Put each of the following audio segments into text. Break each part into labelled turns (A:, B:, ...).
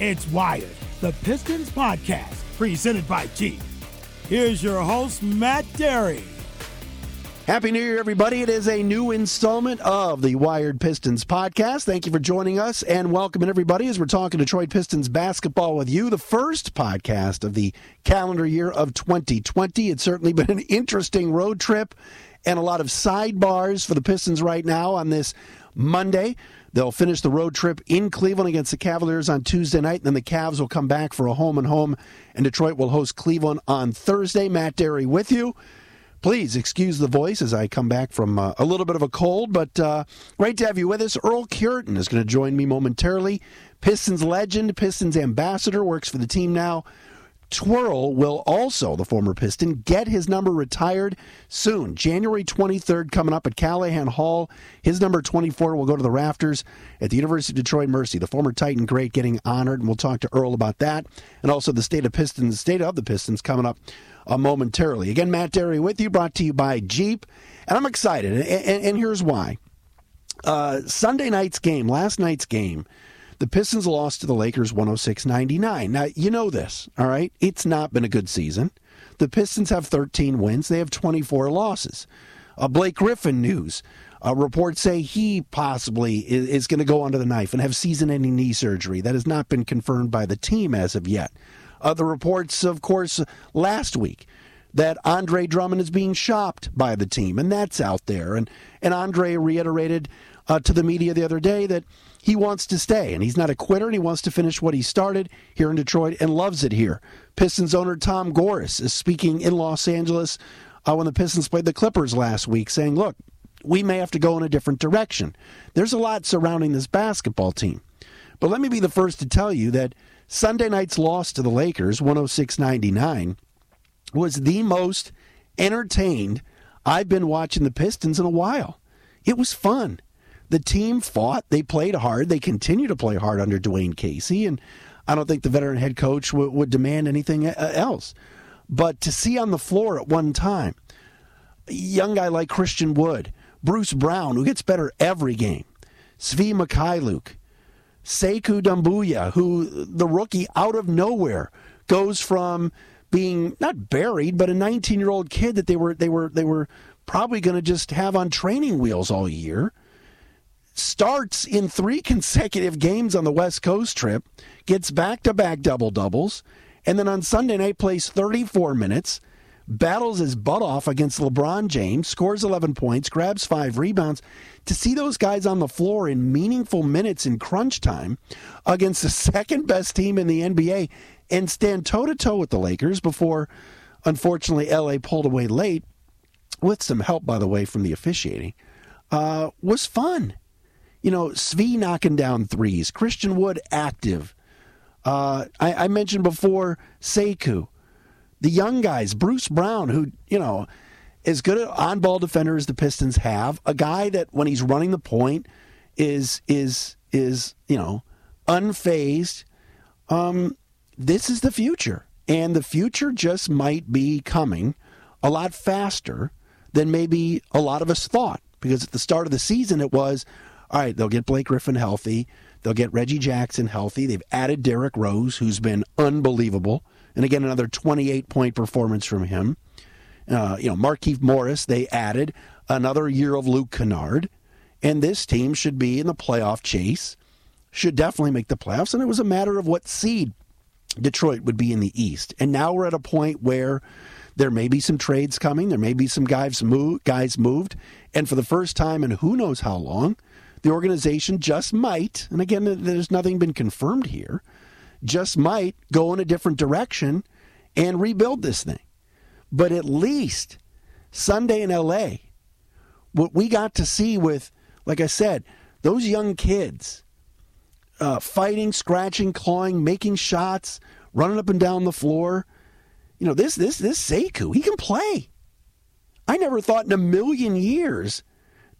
A: It's Wired, the Pistons podcast, presented by Jeep. Here's your host, Matt Dery.
B: Happy New Year, everybody. It is a new installment of the Wired Pistons podcast. Thank you for joining us and welcoming everybody as we're talking Detroit Pistons basketball with you. The first podcast of the calendar year of 2020. It's certainly been an interesting road trip and a lot of sidebars for the Pistons right now on this Monday. They'll finish the road trip in Cleveland against the Cavaliers on Tuesday night. And then the Cavs will come back for a home and home, and Detroit will host Cleveland on Thursday. Matt Dery with you. Please excuse the voice as I come back from uh, a little bit of a cold, but uh, great to have you with us. Earl Cureton is going to join me momentarily. Pistons legend, Pistons ambassador, works for the team now. Twirl will also, the former Piston, get his number retired soon. January 23rd, coming up at Calihan Hall. His number 24 will go to the rafters at the University of Detroit Mercy. The former Titan great getting honored, and we'll talk to Earl about that. And also the state of Pistons, state of the Pistons coming up uh, momentarily. Again, Matt Dery with you, brought to you by Jeep. And I'm excited, and, and, and here's why. Uh, Sunday night's game, last night's game, the Pistons lost to the Lakers 106 99. Now, you know this, all right? It's not been a good season. The Pistons have 13 wins, they have 24 losses. Uh, Blake Griffin news. Uh, reports say he possibly is, is going to go under the knife and have season ending knee surgery. That has not been confirmed by the team as of yet. Uh, the reports, of course, last week that Andre Drummond is being shopped by the team, and that's out there. And, and Andre reiterated uh, to the media the other day that he wants to stay and he's not a quitter and he wants to finish what he started here in Detroit and loves it here. Pistons owner Tom Gores is speaking in Los Angeles uh, when the Pistons played the Clippers last week, saying, Look, we may have to go in a different direction. There's a lot surrounding this basketball team. But let me be the first to tell you that Sunday night's loss to the Lakers, 106 99, was the most entertained I've been watching the Pistons in a while. It was fun the team fought. They played hard. They continue to play hard under Dwane Casey, and I don't think the veteran head coach w- would demand anything uh, else. But to see on the floor at one time, a young guy like Christian Wood, Bruce Brown, who gets better every game, Svi Mykhailiuk, Sekou Doumbouya, who the rookie out of nowhere goes from being not buried, but a 19 year old kid that they were they were they were probably going to just have on training wheels all year starts in three consecutive games on the West Coast trip, gets back to back double doubles, and then on Sunday night plays 34 minutes, battles his butt off against LeBron James, scores 11 points, grabs five rebounds. To see those guys on the floor in meaningful minutes in crunch time against the second best team in the NBA and stand toe to toe with the Lakers before, unfortunately, LA pulled away late, with some help, by the way, from the officiating, uh, was fun you know, Svi knocking down threes, Christian Wood active. Uh, I, I, mentioned before Sekou, the young guys, Bruce Brown, who you know, as good an on-ball defender as the Pistons have, a guy that when he's running the point is is is you know unfazed. Um, this is the future, and the future just might be coming a lot faster than maybe a lot of us thought. Because at the start of the season, it was all right, they'll get Blake Griffin healthy. They'll get Reggie Jackson healthy. They've added Derrick Rose, who's been unbelievable. And again, another 28 point performance from him. Uh, you know, Markieff Morris, they added another year of Luke Kennard. And this team should be in the playoff chase, should definitely make the playoffs. And it was a matter of what seed Detroit would be in the East. And now we're at a point where there may be some trades coming. There may be some guys, move, guys moved. And for the first time in who knows how long, the organization just might, and again, there's nothing been confirmed here, just might go in a different direction and rebuild this thing. But at least Sunday in LA, what we got to see with, like I said, those young kids uh, fighting, scratching, clawing, making shots, running up and down the floor. You know, this this this Sekou, he can play. I never thought in a million years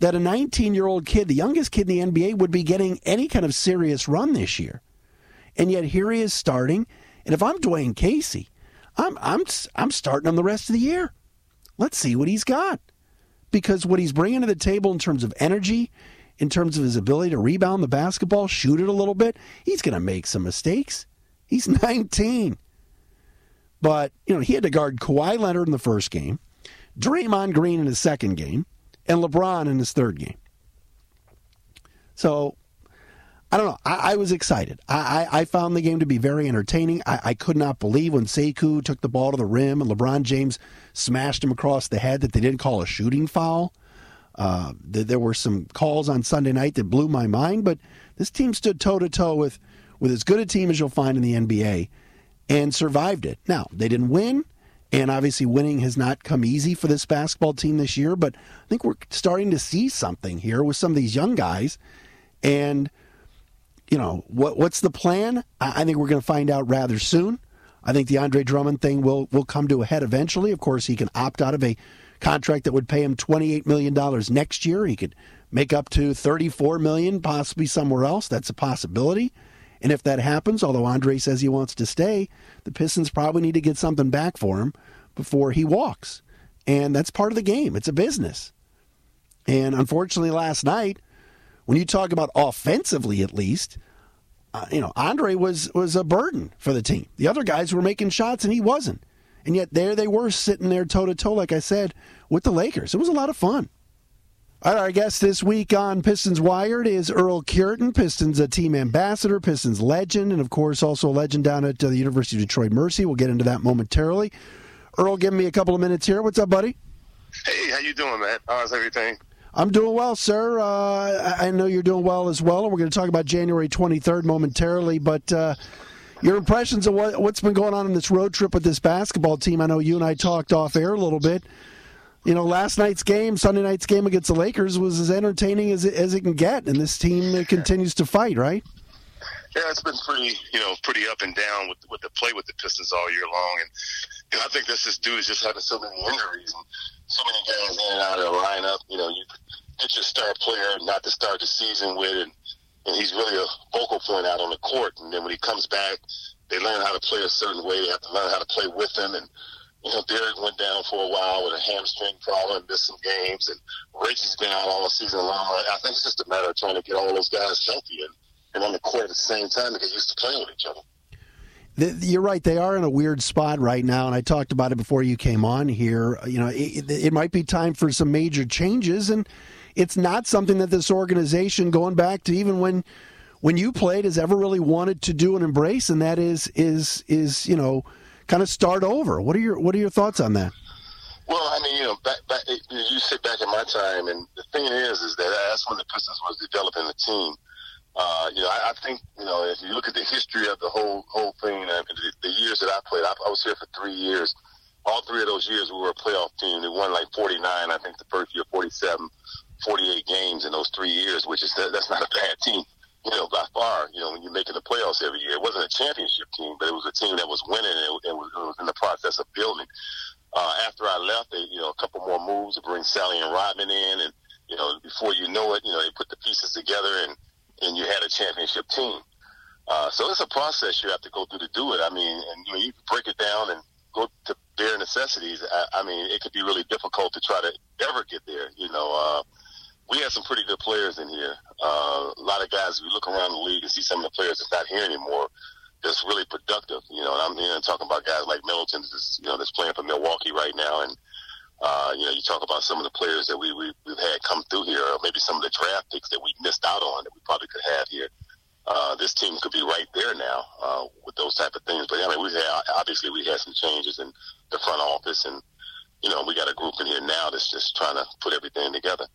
B: that a 19 year old kid, the youngest kid in the NBA, would be getting any kind of serious run this year. And yet here he is starting. And if I'm Dwane Casey, I'm, I'm, I'm starting him the rest of the year. Let's see what he's got. Because what he's bringing to the table in terms of energy, in terms of his ability to rebound the basketball, shoot it a little bit, he's going to make some mistakes. He's 19. But, you know, he had to guard Kawhi Leonard in the first game, Draymond Green in the second game, and LeBron in his third game. So, I don't know. I, I was excited. I, I, I, found the game to be very entertaining. I, I could not believe when Sekou took the ball to the rim and LeBron James smashed him across the head that they didn't call a shooting foul. Uh, there were some calls on Sunday night that blew my mind, but this team stood toe to toe with with as good a team as you'll find in the NBA and survived it. Now they didn't win, and obviously winning has not come easy for this basketball team this year. But I think we're starting to see something here with some of these young guys, and you know what what's the plan? I, I think we're going to find out rather soon. I think the Andre Drummond thing will will come to a head eventually. Of course, he can opt out of a contract that would pay him $28 million next year. He could make up to 34 million, possibly somewhere else. That's a possibility. And if that happens, although Andre says he wants to stay, the Pistons probably need to get something back for him before he walks. And that's part of the game. It's a business. And unfortunately, last night, when you talk about offensively at least, uh, you know, Andre was was a burden for the team. The other guys were making shots and he wasn't. And yet there they were sitting there toe to toe, like I said, with the Lakers. It was a lot of fun. All right, our guest this week on Pistons Wired is Earl Cureton, Pistons a team ambassador, Pistons legend, and of course also a legend down at uh, the University of Detroit Mercy. We'll get into that momentarily. Earl, give me a couple of minutes here. What's up, buddy?
C: Hey, how you doing, man? How's everything?
B: I'm doing well, sir. Uh, I know you're doing well as well, and we're going to talk about January 23rd momentarily. But uh, your impressions of what, what's been going on in this road trip with this basketball team. I know you and I talked off air a little bit. You know, last night's game, Sunday night's game against the Lakers was as entertaining as it, as it can get, and this team continues to fight, right?
C: Yeah, it's been pretty, you know, pretty up and down with with the play with the Pistons all year long, and you know, I think this is due to just having so many injuries and so many guys in and out of the lineup. You know, you get your star player not to start the season with, and and he's really a focal point out on the court. And then when he comes back, they learn how to play a certain way. They have to learn how to play with him. And you know, Derrick went down for a while with a hamstring problem, missed some games, and Reggie's been out all season long. I think it's just a matter of trying to get all those guys healthy and, and on the court at the same time to get used to playing with each other.
B: You're right. They are in a weird spot right now, and I talked about it before you came on here. You know, it, it might be time for some major changes, and it's not something that this organization, going back to even when when you played, has ever really wanted to do and embrace, and that is is is you know kind of start over. What are your what are your thoughts on that?
C: Well, I mean, you know, back, back you sit back in my time, and the thing is, is that that's when the Pistons was developing the team. Uh, you know, I, I think you know if you look at the history of the whole whole thing, uh, the, the years that I played, I, I was here for three years. All three of those years, we were a playoff team. We won like 49, I think the first year 47. 48 games in those three years, which is that's not a bad team, you know, by far. You know, when you're making the playoffs every year, it wasn't a championship team, but it was a team that was winning and it, was, it was in the process of building. Uh, after I left, they, you know, a couple more moves to bring Salley and Rodman in, and you know, before you know it, you know, they put the pieces together, and and you had a championship team. Uh, so it's a process you have to go through to do it. I mean, and you know, you break it down and go to bare necessities. I, I mean, it could be really difficult to try to ever get there. You know, uh, we had some pretty good players in here. Uh, a lot of guys, we look around the league and see some of the players that's not here anymore, that's really productive. You know, and I'm here talking about guys like Middleton, that's, you know, that's playing for Milwaukee right now. And, uh, you know, you talk about some of the players that we, we, we've had come through here, or maybe some of the draft picks that we missed out on that we probably could have here. Uh, this team could be right there now uh, with those type of things. But I mean, we had obviously we had some changes in the front office, and you know, we got a group in here now that's just trying to put everything together.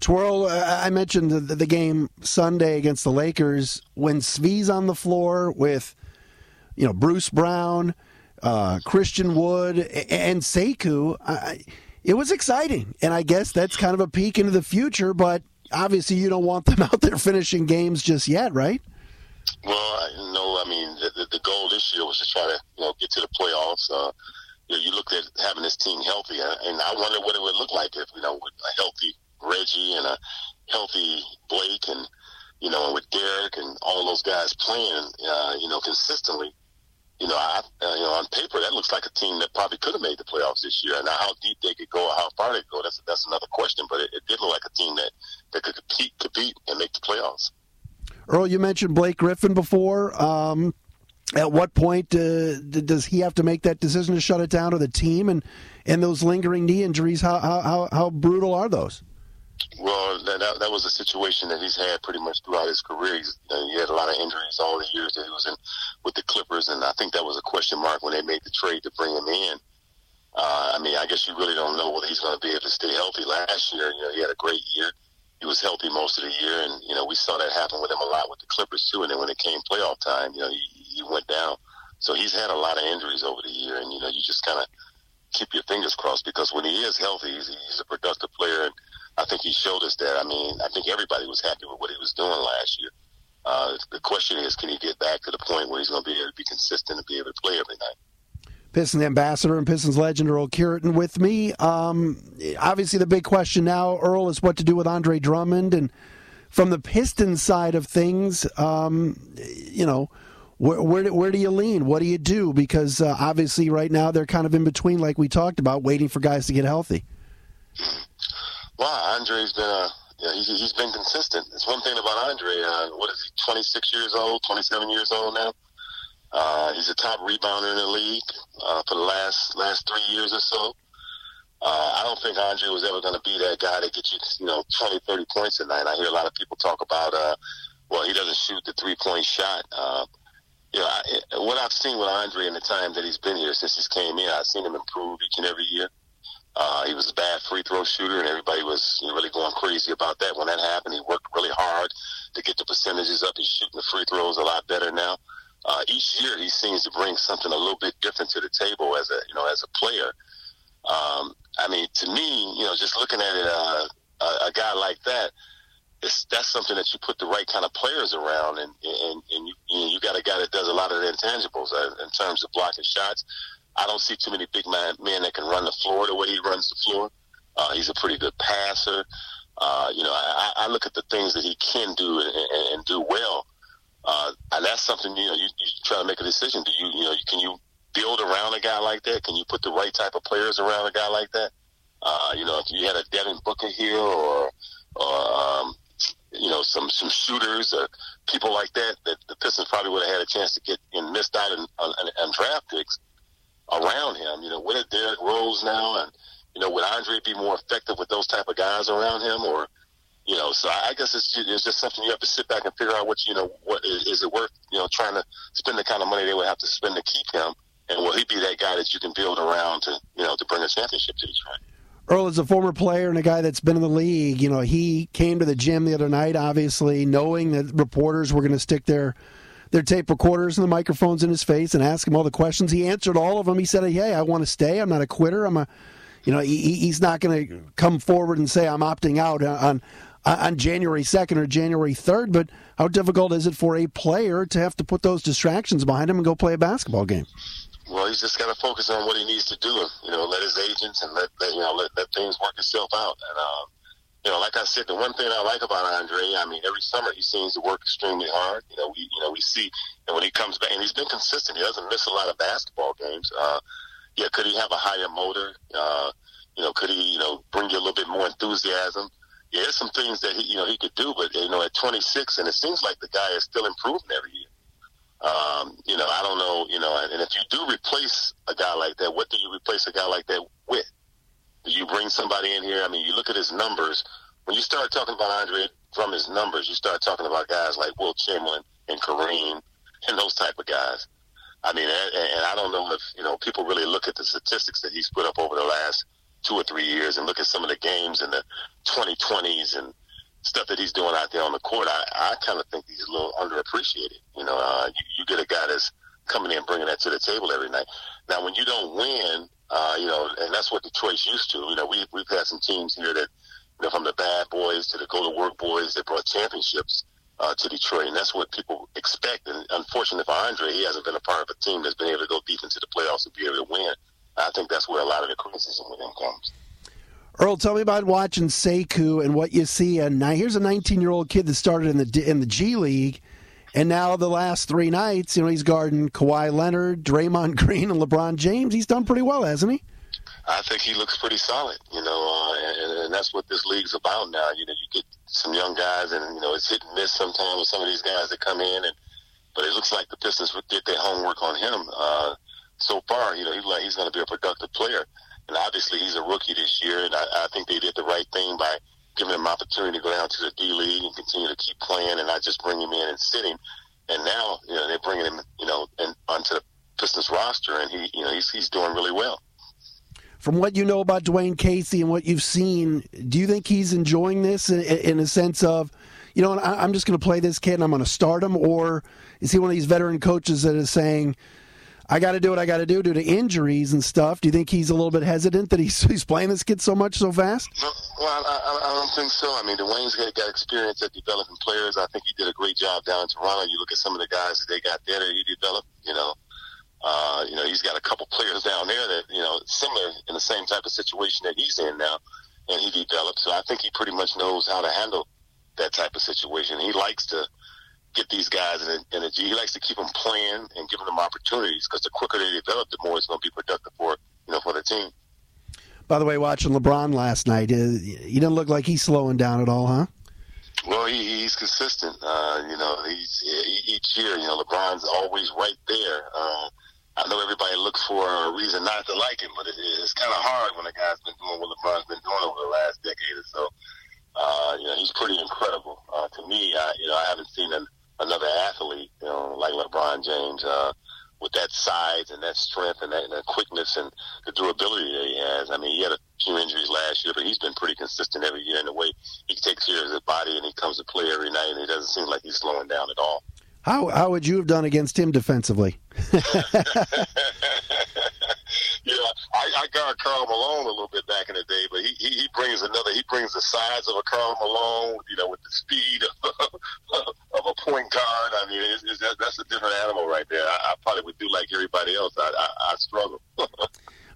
B: Twirl, uh, I mentioned the, the, game Sunday against the Lakers when Svi's on the floor with, you know, Bruce Brown, uh, Christian Wood, and Sekou. I, it was exciting, and I guess that's kind of a peek into the future. But obviously, you don't want them out there finishing games just yet, right?
C: Well, no. I mean, the, the goal this year was to try to you know get to the playoffs. Uh, you, know, you looked at having this team healthy, and I wonder what it would look like if you know a healthy Reggie and a healthy Blake and you know with Derrick and all those guys playing uh, you know consistently. You know, I, uh, you know, on paper that looks like a team that probably could have made the playoffs this year. Now, how deep they could go or how far they could go, that's that's another question. But it, it did look like a team that that could compete, compete, and make the playoffs.
B: Earl, you mentioned Blake Griffin before. Um, at what point uh, does he have to make that decision to shut it down or the team and and those lingering knee injuries how how how brutal are those
C: well that, that was a situation that he's had pretty much throughout his career he's, uh, he had a lot of injuries all the years that he was in with the clippers and i think that was a question mark when they made the trade to bring him in uh, i mean i guess you really don't know whether he's going to be able to stay healthy last year you know he had a great year he was healthy most of the year, and you know we saw that happen with him a lot with the Clippers too. And then when it came playoff time, you know he, he went down. So he's had a lot of injuries over the year, and you know you just kind of keep your fingers crossed because when he is healthy, he's, he's a productive player, and I think he showed us that. I mean, I think everybody was happy with what he was doing last year. Uh, the question is, can he get back to the point where he's going to be able to be consistent and be able to play every night?
B: Pistons ambassador and Pistons legend Earl Cureton with me. Um, obviously, the big question now, Earl, is what to do with Andre Drummond. And from the Pistons side of things, um, you know, where, where, where, do you lean? What do you do? Because uh, obviously, right now, they're kind of in between, like we talked about, waiting for guys to get healthy.
C: Well, Andre's been a yeah, he's, he's been consistent. It's one thing about Andre. Uh, what is he? Twenty six years old, twenty seven years old now. Uh, he's a top rebounder in the league uh, for the last last three years or so. Uh, I don't think Andre was ever going to be that guy that gets you, you know, 20, 30 points a night. I hear a lot of people talk about, uh, well, he doesn't shoot the three point shot. Uh, you know, I, what I've seen with Andre in the time that he's been here since he's came in, I've seen him improve each and every year. Uh, he was a bad free throw shooter, and everybody was really going crazy about that. When that happened, he worked really hard to get the percentages up. He's shooting the free throws a lot better now uh, each year he seems to bring something a little bit different to the table as a you know as a player. Um, I mean, to me, you know, just looking at it, uh, a, a guy like that, it's that's something that you put the right kind of players around, and and, and you you, you got a guy that does a lot of the intangibles uh, in terms of blocking shots. I don't see too many big man, men that can run the floor the way he runs the floor. Uh, he's a pretty good passer. Uh, you know, I, I look at the things that he can do and, and, do well. Uh, and that's something you know you, you try to make a decision. Do you you know can you build around a guy like that? Can you put the right type of players around a guy like that? Uh, you know, if you had a Devin Booker here or or um, you know some some shooters or people like that, that the Pistons probably would have had a chance to get and missed out on, on, on draft picks around him. You know, with a Derrick Rose now, and you know, would Andre be more effective with those type of guys around him, or you know, so I guess it's, it's just something you have to sit back and figure out what you know what is, is it worth you know trying to spend the kind of money they would have to spend to keep him, and will he be that guy that you can build around to you know to bring a championship to Detroit?
B: Earl is a former player and a guy that's been in the league. You know, he came to the gym the other night, obviously knowing that reporters were going to stick their their tape recorders and the microphones in his face and ask him all the questions. He answered all of them. He said, "Hey, I want to stay. I'm not a quitter. I'm a." You know, he, he's not going to come forward and say I'm opting out on on January 2nd or January 3rd, but how difficult is it for a player to have to put those distractions behind him and go play a basketball game?
C: Well, he's just got to focus on what he needs to do. You know, let his agents and let, let you know let, let things work itself out. And um, you know, like I said, the one thing I like about Andre, I mean, every summer he seems to work extremely hard. You know, we you know we see, and when he comes back, and he's been consistent. He doesn't miss a lot of basketball games. Uh, yeah, could he have a higher motor? Uh, you know, could he you know bring you a little bit more enthusiasm? yeah, there's some things that he, you know, he could do, but you know, at 26, and it seems like the guy is still improving every year. Um, you know, I don't know, you know, and if you do replace a guy like that, what do you replace a guy like that with? You bring somebody in here? I mean, you look at his numbers. When you start talking about Andre from his numbers, you start talking about guys like Wilt Chamberlain and Kareem and those type of guys. I mean, and, and I don't know if you know people really look at the statistics that he's put up over the last two or three years and look at some of the games in the 2020s and stuff that he's doing out there on the court, I, I kind of think he's a little underappreciated. You know, uh, you, you get a guy that's coming in bringing that to the table every night. Now, when you don't win, uh, you know, and that's what Detroit's used to. You know, we we've had some teams here that, you know, from the bad boys to the go to work boys that brought championships uh, to Detroit, and that's what people expect. And unfortunately for Andre, he hasn't been a part of a team that's been able to go deep into the playoffs and be able to win. I think that's where a lot of the criticism with him comes.
B: Earl, tell me about watching Sekou and what you see. And now here's a 19 year old kid that started in the in the G League, and now the last three nights, you know, he's guarding Kawhi Leonard, Draymond Green, and LeBron James. He's done pretty well, hasn't he?
C: I think he looks pretty solid, you know, uh, and, and that's what this league's about now. You know, you get some young guys, and you know, it's hit and miss sometimes with some of these guys that come in and But it looks like the Pistons did their homework on him. Uh, so far, you know, he's like he's going to be a productive player, and obviously he's a rookie this year, and I, I think they did the right thing by giving him opportunity to go down to the D League and continue to keep playing, and not just bring him in and sit him. And now, you know, they're bringing him, you know, in, onto the Pistons roster, and he, you know, he's he's doing really well.
B: From what you know about Dwane Casey and what you've seen, do you think he's enjoying this in, in a sense of, you know, I'm just going to play this kid and I'm going to start him, or is he one of these veteran coaches that is saying, I got to do what I got to do due to injuries and stuff. Do you think he's a little bit hesitant that he's, he's playing this kid so much so fast?
C: Well, I, I, I don't think so. I mean, Dwane's got, got experience at developing players. I think he did a great job down in Toronto. You look at some of the guys that they got there that he developed. You know, uh, you know, he's got a couple players down there that you know similar in the same type of situation that he's in now, and he developed. So I think he pretty much knows how to handle that type of situation. He likes to get these guys in a, in a G. He likes to keep them playing and giving them opportunities because the quicker they develop, the more it's going to be productive for you know for the team.
B: By the way, watching LeBron last night, uh, he didn't look like he's slowing down at all, huh?
C: Well, he, he's consistent. Uh, you know, he's each year. You know, LeBron's always right there. Uh, I know everybody looks for a reason not to like him, but it, it's kind of hard when a guy's been doing what LeBron's been doing over the last decade or so. Uh, you know, he's pretty incredible. Uh, to me, I, you know, I haven't seen an another athlete, you know, like LeBron James, uh, with that size and that strength and that, and that quickness and the durability that he has. I mean, he had a few injuries last year, but he's been pretty consistent every year in the way he takes care of his body and he comes to play every night, and he doesn't seem like he's slowing down at all.
B: How how would you have done against him defensively?
C: know, I, I got Karl Malone a little bit back in the day, but he, he, he brings another. He brings the size of a Karl Malone, you know, with the speed of, of a point guard. I mean, it's, it's, that's a different animal right there. I, I probably would do like everybody else. I, I, I struggle.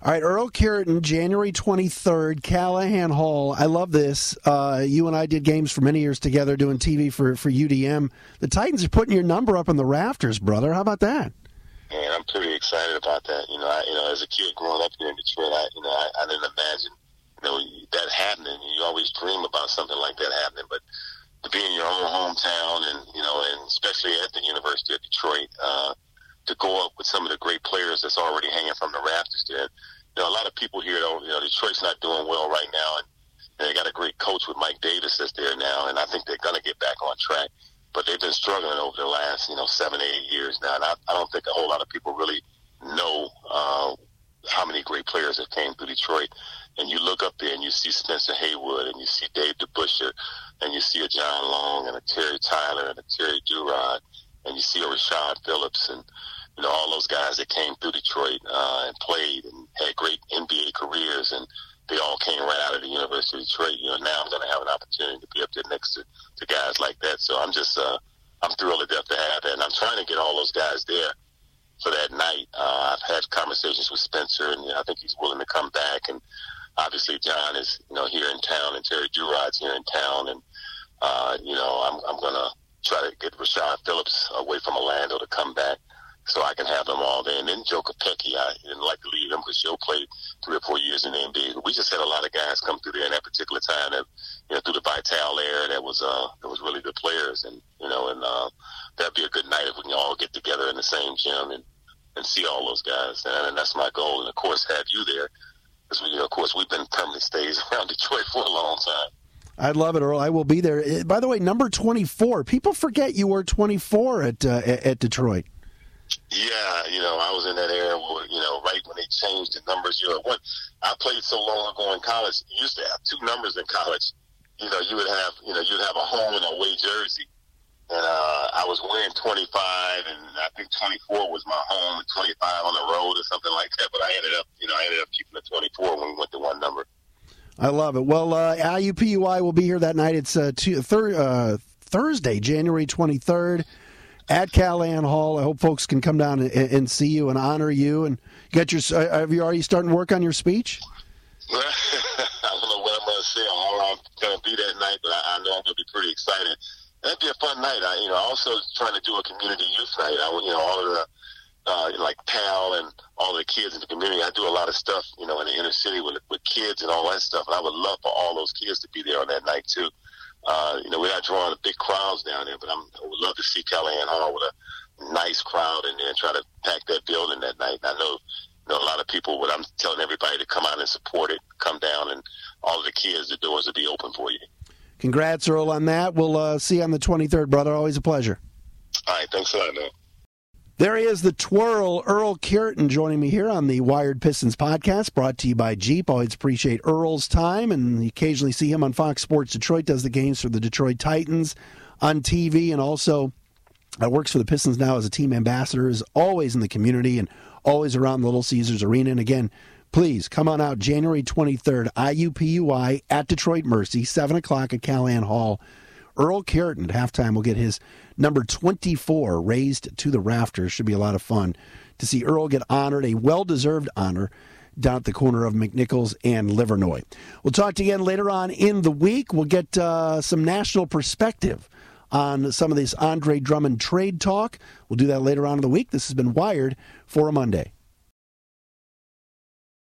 B: All right, Earl Cureton, January 23rd, Calihan Hall. I love this. Uh, you and I did games for many years together doing TV for, for UDM. The Titans are putting your number up in the rafters, brother. How about that?
C: And I'm pretty excited about that. You know, I, you know, as a kid growing up here in Detroit, I, you know, I, I didn't imagine, you know, that happening. You always dream about something like that happening, but to be in your own hometown, and you know, and especially at the University of Detroit, uh, to go up with some of the great players that's already hanging from the rafters there. You know, a lot of people here don't. You know, Detroit's not doing well right now, and they got a great coach with Mike Davis that's there now, and I think they're going to get back on track but they've been struggling over the last, you know, seven, eight years now. And I, I don't think a whole lot of people really know uh, how many great players have came through Detroit. And you look up there and you see Spencer Haywood and you see Dave DeBusschere and you see a John Long and a Terry Tyler and a Terry Duerod and you see a Rashad Phillips and you know all those guys that came through Detroit uh, and played and had great NBA careers and they all came right out of the University of Detroit. You know, now I'm going to have an opportunity to be up there next to, to guys like that. So I'm just, uh, I'm thrilled to death to have that. And I'm trying to get all those guys there for that night. Uh, I've had conversations with Spencer, and you know, I think he's willing to come back. And obviously, John is, you know, here in town, and Terry Duerod's here in town. And, uh, you know, I'm, I'm going to try to get Rashad Phillips away from Orlando to come back so I can have them all there. And then Joe Kopicki, I didn't like to leave him because Joe played three or four years in the NBA. We just had a lot of guys come through there in that particular time that, you know, through the Vitale era that was, uh, that was really good players. And, you know, and, uh, that'd be a good night if we can all get together in the same gym and, and see all those guys. And, and that's my goal. And of course, have you there. Because, you know, of course, we've been permanent stays around Detroit for a long time.
B: I'd love it, Earl. I will be there. Eh, by the way, number 24. People forget you were 24 at uh, at Detroit.
C: Yeah, you know, I was in that era where, you know, right when they changed the numbers. You know, when I played so long ago in college, you used to have two numbers in college. You know, you would have, you know, you'd have a home and away jersey. And uh, I was wearing 25, and I think 24 was my home, and 25 on the road or something like that. But I ended up, you know, I ended up keeping the 24 when we went to one number.
B: I love it. Well, uh, IUPUI will be here that night. It's uh, two, thir- uh, Thursday, January 23rd at Calihan Hall. I hope folks can come down and, and see you and honor you. And get your uh, have you already starting work on your speech?
C: I don't know what I'm going to say or I'm going to be that night, but I, I know I'm going to be pretty excited. That'd be a fun night. I, you know, also trying to do a community youth night. I, you know, all of the uh, like PAL and all the kids in the community. I do a lot of stuff, you know, in the inner city with with kids and all that stuff. And I would love for all those kids to be there on that night too. Uh, you know, we're not drawing the big crowds down there, but I'm, I would love to see Calihan Hall with a nice crowd in there and try to pack that building that night. And I know, you know, a lot of people. but I'm telling everybody to come out and support it, come down, and all of the kids, the doors will be open for you.
B: Congrats, Earl, on that. We'll uh, see you on the 23rd, brother. Always a pleasure.
C: All right, thanks a lot, man.
B: There he is, the twirl, Earl Cureton, joining me here on the Wired Pistons podcast, brought to you by Jeep. Always appreciate Earl's time, and occasionally see him on Fox Sports Detroit, does the games for the Detroit Titans on TV, and also uh, works for the Pistons now as a team ambassador, is always in the community and always around the Little Caesars Arena. And again, please come on out January 23rd, IUPUI at Detroit Mercy, 7 o'clock at Calihan Hall. Earl Cureton at halftime will get his number 24 raised to the rafters. Should be a lot of fun to see Earl get honored, a well deserved honor down at the corner of McNichols and Livernois. We'll talk to you again later on in the week. We'll get uh, some national perspective on some of this Andre Drummond trade talk. We'll do that later on in the week. This has been Wired for a Monday.